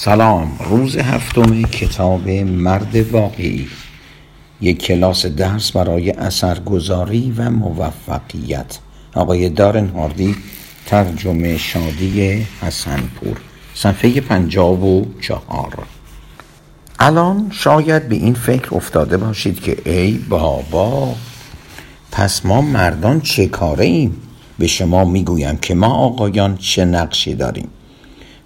سلام. روز هفتم کتاب مرد واقعی. یک کلاس درس برای اثرگذاری و موفقیت. آقای دارن هاردی ترجمه شادی حسنپور. صفحه پنجاب و چهار. الان شاید به این فکر افتاده باشید که ای بابا پس ما مردان چه کاره ایم به شما می‌گویم که ما آقایان چه نقشی داریم؟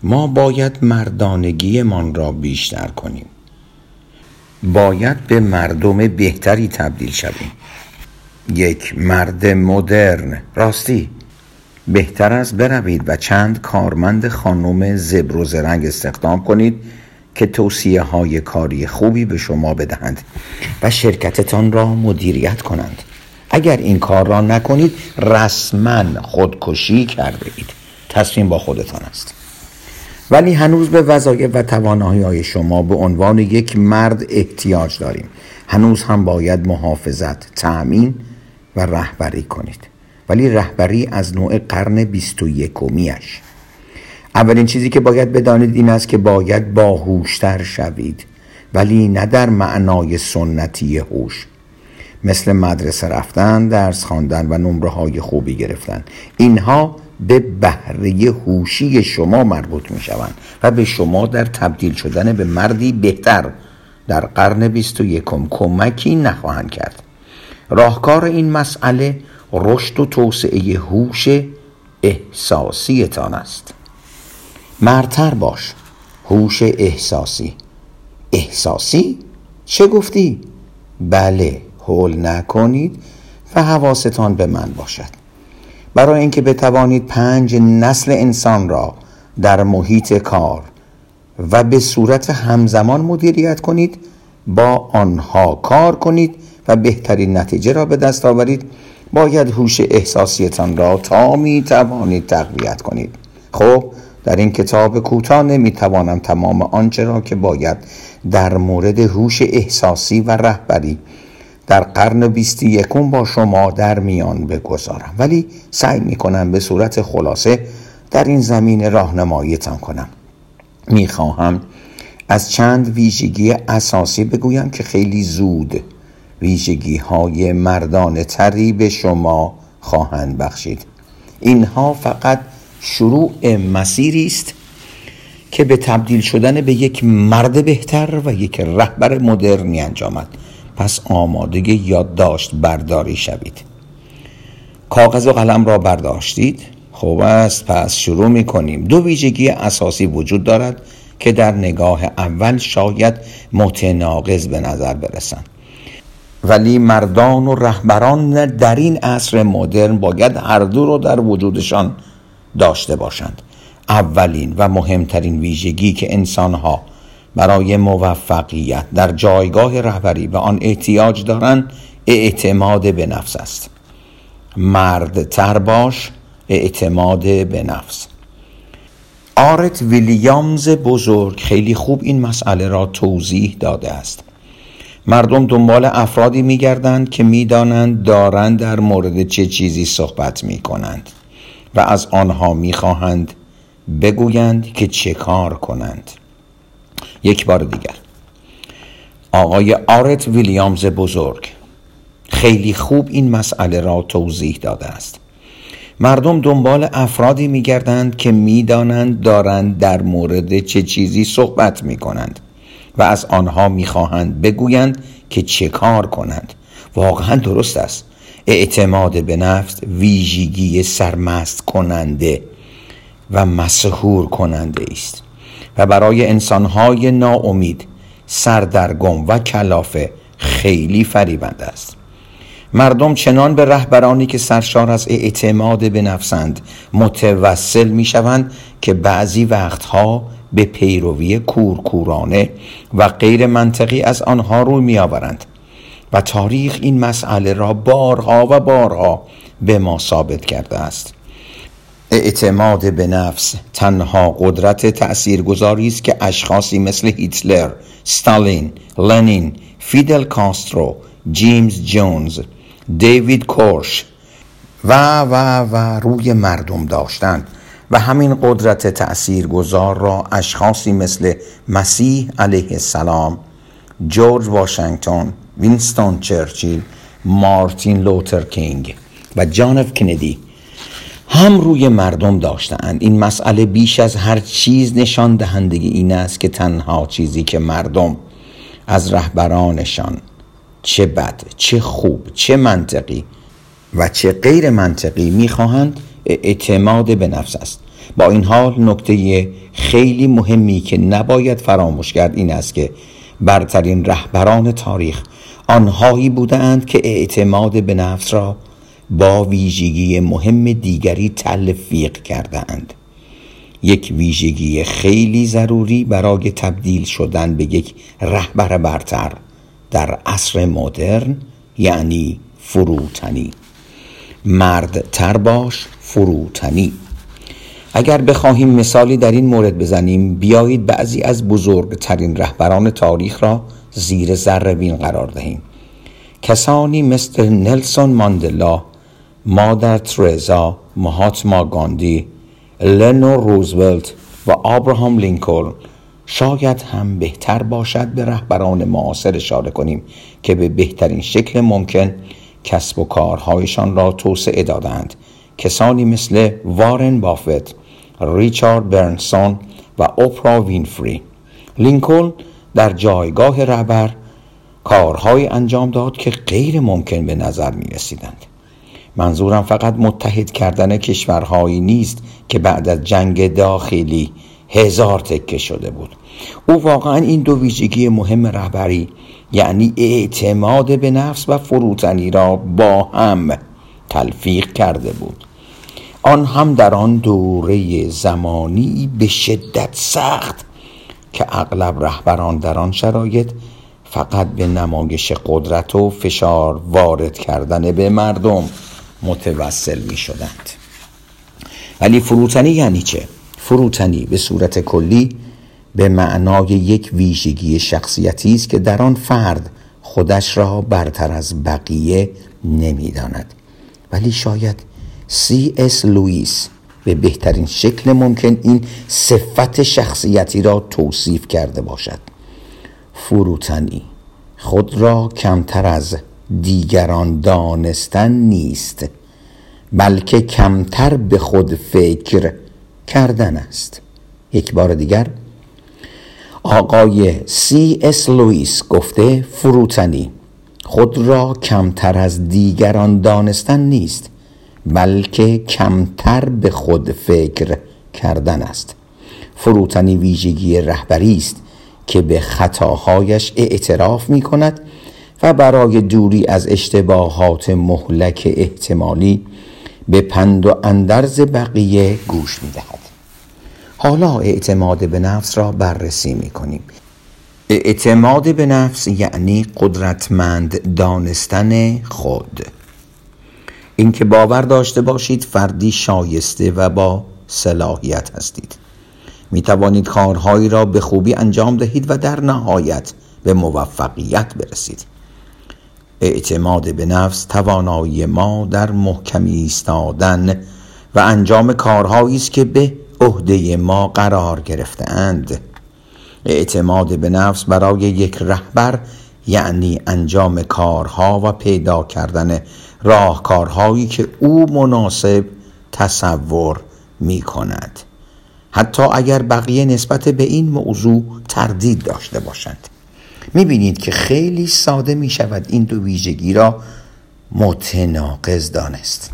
ما باید مردانگیمان را بیشتر کنیم. باید به مردم بهتری تبدیل شویم. یک مرد مدرن راستی بهتر است بروید و چند کارمند خانم زبر و زرنگ استخدام کنید که توصیه های کاری خوبی به شما بدهند و شرکتتان را مدیریت کنند. اگر این کار را نکنید رسما خودکشی کرده اید. تصمیم با خودتان است. ولی هنوز به وظایف و توانایی های شما به عنوان یک مرد احتیاج داریم. هنوز هم باید محافظت، تأمین و رهبری کنید. ولی رهبری از نوع قرن بیست و یکمیش اولین چیزی که باید بدانید این است که باید باهوشتر شوید. ولی نه در معنای سنتی هوش. مثل مدرسه رفتن، درس خواندن و نمره های خوبی گرفتن. اینها به بهره هوشی شما مربوط می شوند و به شما در تبدیل شدن به مردی بهتر در قرن بیست و یکم کمکی نخواهند کرد. راهکار این مسئله رشد و توسعه هوش احساسیتان است. مرتر باش. هوش احساسی. احساسی؟ چه گفتی؟ بله هول نکنید و حواستان به من باشد. برای اینکه بتوانید پنج نسل انسان را در محیط کار و به صورت همزمان مدیریت کنید با آنها کار کنید و بهترین نتیجه را به دست آورید. باید هوش احساسیتان را تا می توانید تقویت کنید. خب در این کتاب کوتاه نمی توانم تمام آنچه را که باید در مورد هوش احساسی و رهبری در قرن بیستی یکم با شما در میان بگذارم. ولی سعی می کنم به صورت خلاصه در این زمین راهنماییتان کنم. می خواهم از چند ویژگی اساسی بگویم که خیلی زود ویژگی های مردانه تری به شما خواهند بخشید. اینها فقط شروع مسیری است که به تبدیل شدن به یک مرد بهتر و یک رهبر مدرنی انجامد. پس آماده یادداشت برداری شوید. کاغذ و قلم را برداشتید. خوب است پس شروع می کنیم دو ویژگی اساسی وجود دارد که در نگاه اول شاید متناقض به نظر برسند. ولی مردان و رهبران در این عصر مدرن باید هر دو رو در وجودشان داشته باشند. اولین و مهمترین ویژگی که انسانها برای موفقیت. در جایگاه رهبری به آن احتیاج دارند اعتماد به نفس است. مرد تر باش اعتماد به نفس. آرت ویلیامز بزرگ خیلی خوب این مسئله را توضیح داده است. مردم دنبال افرادی میگردند که می‌دانند دارند در مورد چه چیزی صحبت می کنند و از آنها می‌خواهند بگویند که چه کار کنند. یک بار دیگر. آقای آرت ویلیامز بزرگ خیلی خوب این مسئله را توضیح داده است. مردم دنبال افرادی میگردند که می‌دانند دارند در مورد چه چیزی صحبت می کنند و از آنها می‌خواهند بگویند که چه کار کنند. واقعا درست است. اعتماد به نفس ویژگی سرمست کننده و مسهور کننده است. و برای انسانهای ناامید سردرگم و کلافه خیلی فریبنده است. مردم چنان به رهبرانی که سرشار از اعتماد به نفسند متوسل می شوند که بعضی وقتها به پیروی کورکورانه و غیر منطقی از آنها روی می آورند و تاریخ این مسئله را بارها و بارها به ما ثابت کرده است. اعتماد به نفس. تنها قدرت تأثیرگذاری است که اشخاصی مثل هیتلر، ستالین، لنین، فیدل کاسترو، جیمز جونز، دیوید کورش و و و روی مردم داشتند و همین قدرت تأثیر گذار را اشخاصی مثل مسیح علیه السلام جورج واشنگتن وینستون چرچیل مارتین لوتر کینگ و جان اف کندی هم روی مردم داشتند این مسئله بیش از هر چیز نشان دهندگی این است که تنها چیزی که مردم از رهبرانشان چه بد چه خوب چه منطقی و چه غیر منطقی می‌خواهند اعتماد به نفس است. با این حال نکته خیلی مهمی که نباید فراموش کرد این است که برترین رهبران تاریخ آنهایی بودند که اعتماد به نفس را با ویژگی مهم دیگری تلفیق کردند یک ویژگی خیلی ضروری برای تبدیل شدن به یک رهبر برتر در عصر مدرن یعنی فروتنی. مرد تر باش فروتنی. اگر بخواهیم مثالی در این مورد بزنیم بیایید بعضی از بزرگترین رهبران تاریخ را زیر ذره بین قرار دهیم. کسانی مثل نلسون ماندلا مادر ترزا مهاتما گاندی لنو روزولت و آبراهام لینکلن شاید هم بهتر باشد به رهبران معاصر اشاره کنیم که به بهترین شکل ممکن کسب و کارهایشان را توسعه دادند کسانی مثل وارن بافت ریچارد برنسون و اوپرا وینفری. لینکلن در جایگاه رهبر کارهای انجام داد که غیر ممکن به نظر می رسیدند منظورم فقط متحد کردن کشورهایی نیست که بعد از جنگ داخلی هزار تکه شده بود. او واقعا این دو ویژگی مهم رهبری یعنی اعتماد به نفس و فروتنی را با هم تلفیق کرده بود. آن هم در آن دوره زمانی به شدت سخت که اغلب رهبران در آن شرایط فقط به نمایش قدرت و فشار وارد کردن به مردم متوسل می شدند ولی فروتنی یعنی چه؟ فروتنی به صورت کلی به معنای یک ویژگی شخصیتی است که در آن فرد خودش را برتر از بقیه نمی‌داند. ولی شاید سی اس لوئیس به بهترین شکل ممکن این صفت شخصیتی را توصیف کرده باشد. فروتنی خود را کمتر از دیگران دانستن نیست بلکه کمتر به خود فکر کردن است. یک بار دیگر آقای سی اس لوئیس گفته فروتنی خود را کمتر از دیگران دانستن نیست بلکه کمتر به خود فکر کردن است. فروتنی ویژگی رهبری است که به خطاهایش اعتراف می کند و برای دوری از اشتباهات مهلک احتمالی به پند و اندرز بقیه گوش می دهد. حالا اعتماد به نفس را بررسی می کنیم اعتماد به نفس یعنی قدرتمند دانستن خود. اینکه باور داشته باشید فردی شایسته و با صلاحیت هستید. می توانید کارهایی را به خوبی انجام دهید و در نهایت به موفقیت برسید. اعتماد به نفس توانایی ما در محکمی ایستادن و انجام کارهایی است که به عهده ما قرار گرفتهاند. اعتماد به نفس برای یک رهبر یعنی انجام کارها و پیدا کردن راهکارهایی که او مناسب تصور می کند حتی اگر بقیه نسبت به این موضوع تردید داشته باشند. می بینید که خیلی ساده می شود این دو ویژگی را متناقض دانست.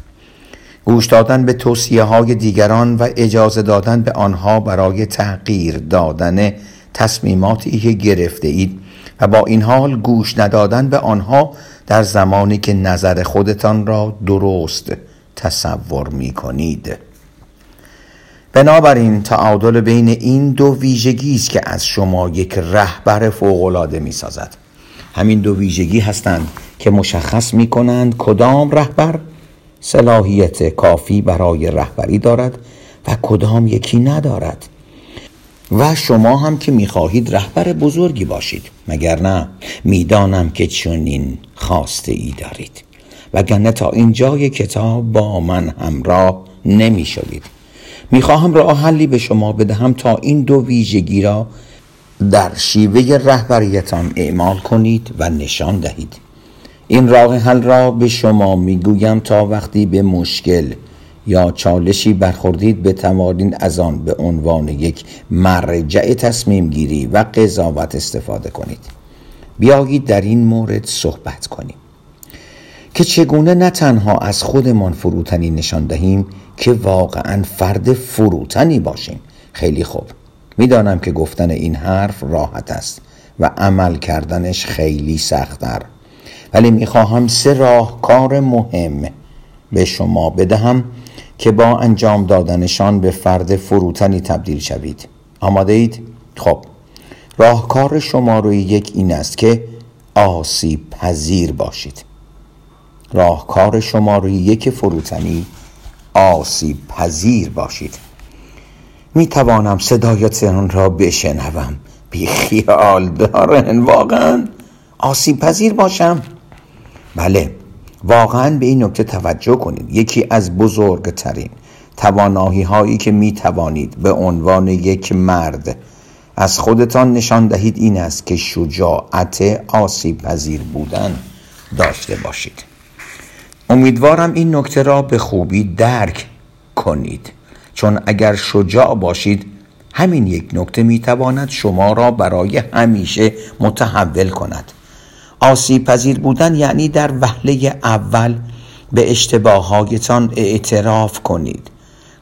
گوش دادن به توصیه های دیگران و اجازه دادن به آنها برای تغییر دادن تصمیماتی که گرفته اید و با این حال گوش ندادن به آنها در زمانی که نظر خودتان را درست تصور می کنید بنابراین تعادل بین این دو ویژگی است که از شما یک رهبر فوقالعاده می سازد همین دو ویژگی هستند که مشخص می کنند کدام رهبر صلاحیت کافی برای رهبری دارد و کدام یکی ندارد. و شما هم که می‌خواهید رهبر بزرگی باشید مگر نه؟ می‌دانم که چنین خواسته ای دارید. وگرنه تا اینجای کتاب با من همراه نمی می‌خواهم راه حلی به شما بدهم تا این دو ویژگی را در شیوه رهبریتان اعمال کنید و نشان دهید. این راه حل را به شما می‌گویم تا وقتی به مشکل یا چالشی برخوردید بتوانید از آن به عنوان یک مرجع تصمیم گیری و قضاوت استفاده کنید. بیایید در این مورد صحبت کنیم. که چگونه نه تنها از خودمان فروتنی نشان دهیم که واقعا فرد فروتنی باشیم. خیلی خوب. می‌دانم که گفتن این حرف راحت است و عمل کردنش خیلی سختتر. ولی می‌خواهم سه راهکار مهم به شما بدهم که با انجام دادنشان به فرد فروتنی تبدیل شوید. آماده اید؟ خب. راهکار شماره یک این است که آسیب پذیر باشید. راهکار شماره یک فروتنی آسیب پذیر باشید. می توانم صدایتان را بشنوم. بی خیال دارن. واقعا آسیب پذیر باشم. بله واقعا به این نکته توجه کنید. یکی از بزرگترین توانایی هایی که می توانید به عنوان یک مرد از خودتان نشان دهید این است که شجاعت آسیب پذیر بودن داشته باشید. امیدوارم این نکته را به خوبی درک کنید. چون اگر شجاع باشید همین یک نکته می تواند شما را برای همیشه متحول کند. آسیب پذیر بودن یعنی در وهله اول به اشتباههایتان اعتراف کنید.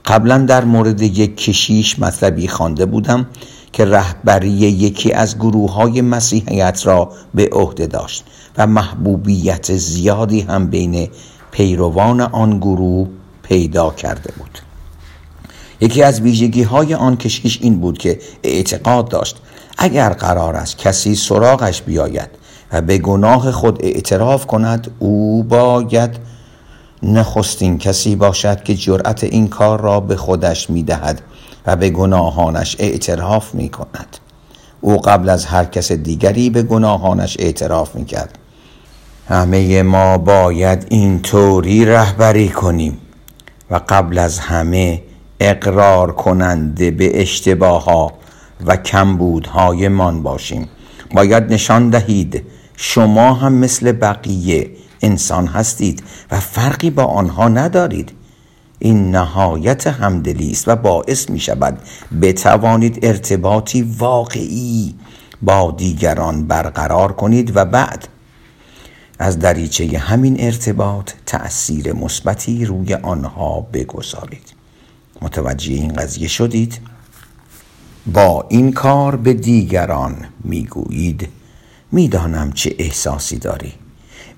قبلا در مورد یک کشیش مطلبی خوانده بودم که رهبری یکی از گروه های مسیحیت را به عهده داشت و محبوبیت زیادی هم بین پیروان آن گروه پیدا کرده بود. یکی از ویژگی های آن کشیش این بود که اعتقاد داشت اگر قرار است کسی سراغش بیاید و به گناه خود اعتراف کند او باید نخستین کسی باشد که جرأت این کار را به خودش می دهد و به گناهانش اعتراف می کند او قبل از هر کس دیگری به گناهانش اعتراف می کرد همه ما باید این طوری رهبری کنیم و قبل از همه اقرار کننده به اشتباه و کمبودهای من باشیم. باید نشان دهید شما هم مثل بقیه انسان هستید و فرقی با آنها ندارید. این نهایت همدلی است و باعث می شود بتوانید ارتباطی واقعی با دیگران برقرار کنید و بعد از دریچه همین ارتباط تأثیر مثبتی روی آنها بگذارید. متوجه این قضیه شدید؟ با این کار به دیگران می‌گویید می‌دانم چه احساسی داری.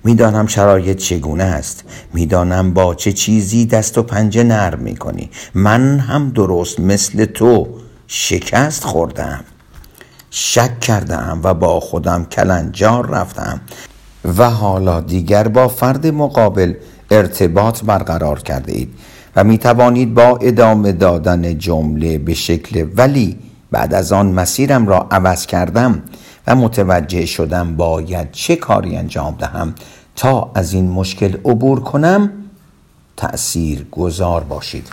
می‌دانم شرایط چگونه است. می‌دانم با چه چیزی دست و پنجه نرم می‌کنی. من هم درست مثل تو شکست خوردم شک کردم و با خودم کلنجار رفتم و حالا دیگر با فرد مقابل ارتباط برقرار کرده اید و می توانید با ادامه دادن جمله به شکل ولی بعد از آن مسیرم را عوض کردم و متوجه شدم باید چه کاری انجام دهم تا از این مشکل عبور کنم تأثیر گذار باشید.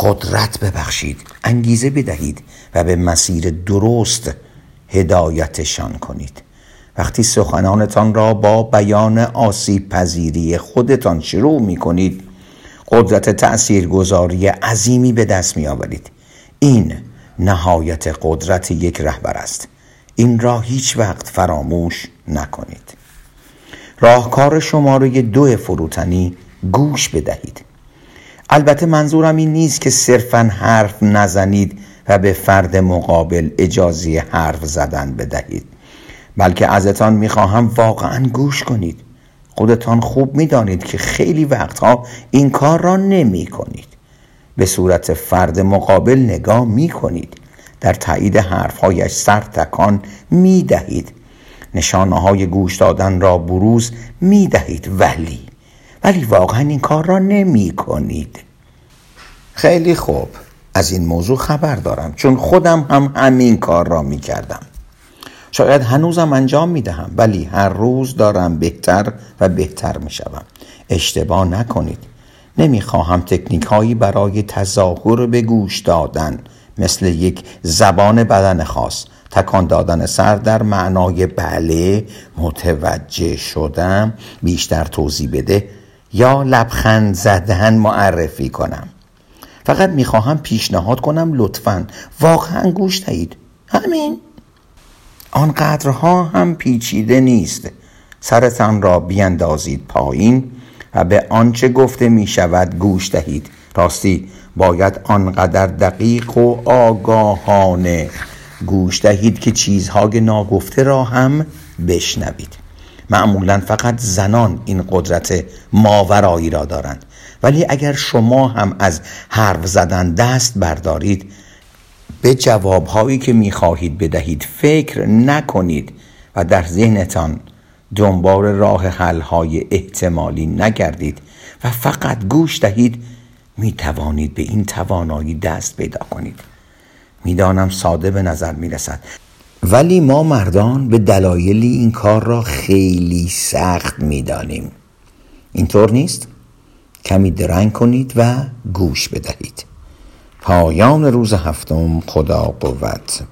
قدرت ببخشید انگیزه بدهید و به مسیر درست هدایتشان کنید. وقتی سخنانتان را با بیان آسیب پذیری خودتان شروع می کنید قدرت تأثیرگذاری عظیمی به دست می آورید این نهایت قدرت یک رهبر است. این را هیچ وقت فراموش نکنید. راهکار شماره دو فروتنی گوش بدهید. البته منظورم این نیست که صرفا حرف نزنید و به فرد مقابل اجازه حرف زدن بدهید. بلکه ازتان می‌خواهم واقعا گوش کنید. خودتان خوب می‌دانید که خیلی وقتها این کار را نمی کنید به صورت فرد مقابل نگاه می کنید در تایید حرفهایش سر تکان می دهید نشانه های گوش دادن را بروز می دهید ولی ولی واقعا این کار را نمی کنید خیلی خوب. از این موضوع خبر دارم. چون خودم هم همین کار را می کردم شاید هنوزم انجام می دهم ولی هر روز دارم بهتر و بهتر می شوم اشتباه نکنید. نمی‌خواهم تکنیک هایی برای تظاهر به گوش دادن مثل یک زبان بدن خاص. تکان دادن سر در معنای بله متوجه شدم بیشتر توضیح بده یا لبخند زدن معرفی کنم. فقط می‌خواهم پیشنهاد کنم لطفا. واقعا گوش دهید. همین. آنقدرها هم پیچیده نیست. سرتان را بیندازید پایین و به آنچه گفته می شود گوش دهید. راستی باید آنقدر دقیق و آگاهانه گوش دهید که چیزهای ناگفته را هم بشنوید. معمولا فقط زنان این قدرت ماورایی را دارند. ولی اگر شما هم از حرف زدن دست بردارید به جوابهایی که می‌خواهید بدهید فکر نکنید و در ذهنتان دنبال راه حلهای احتمالی نگردید و فقط گوش دهید می توانید به این توانایی دست پیدا کنید. می‌دانم ساده به نظر می رسد ولی ما مردان به دلایلی این کار را خیلی سخت می دانیم اینطور نیست؟ کمی درنگ کنید و گوش بدهید. پایان روز هفتم خدا قوت.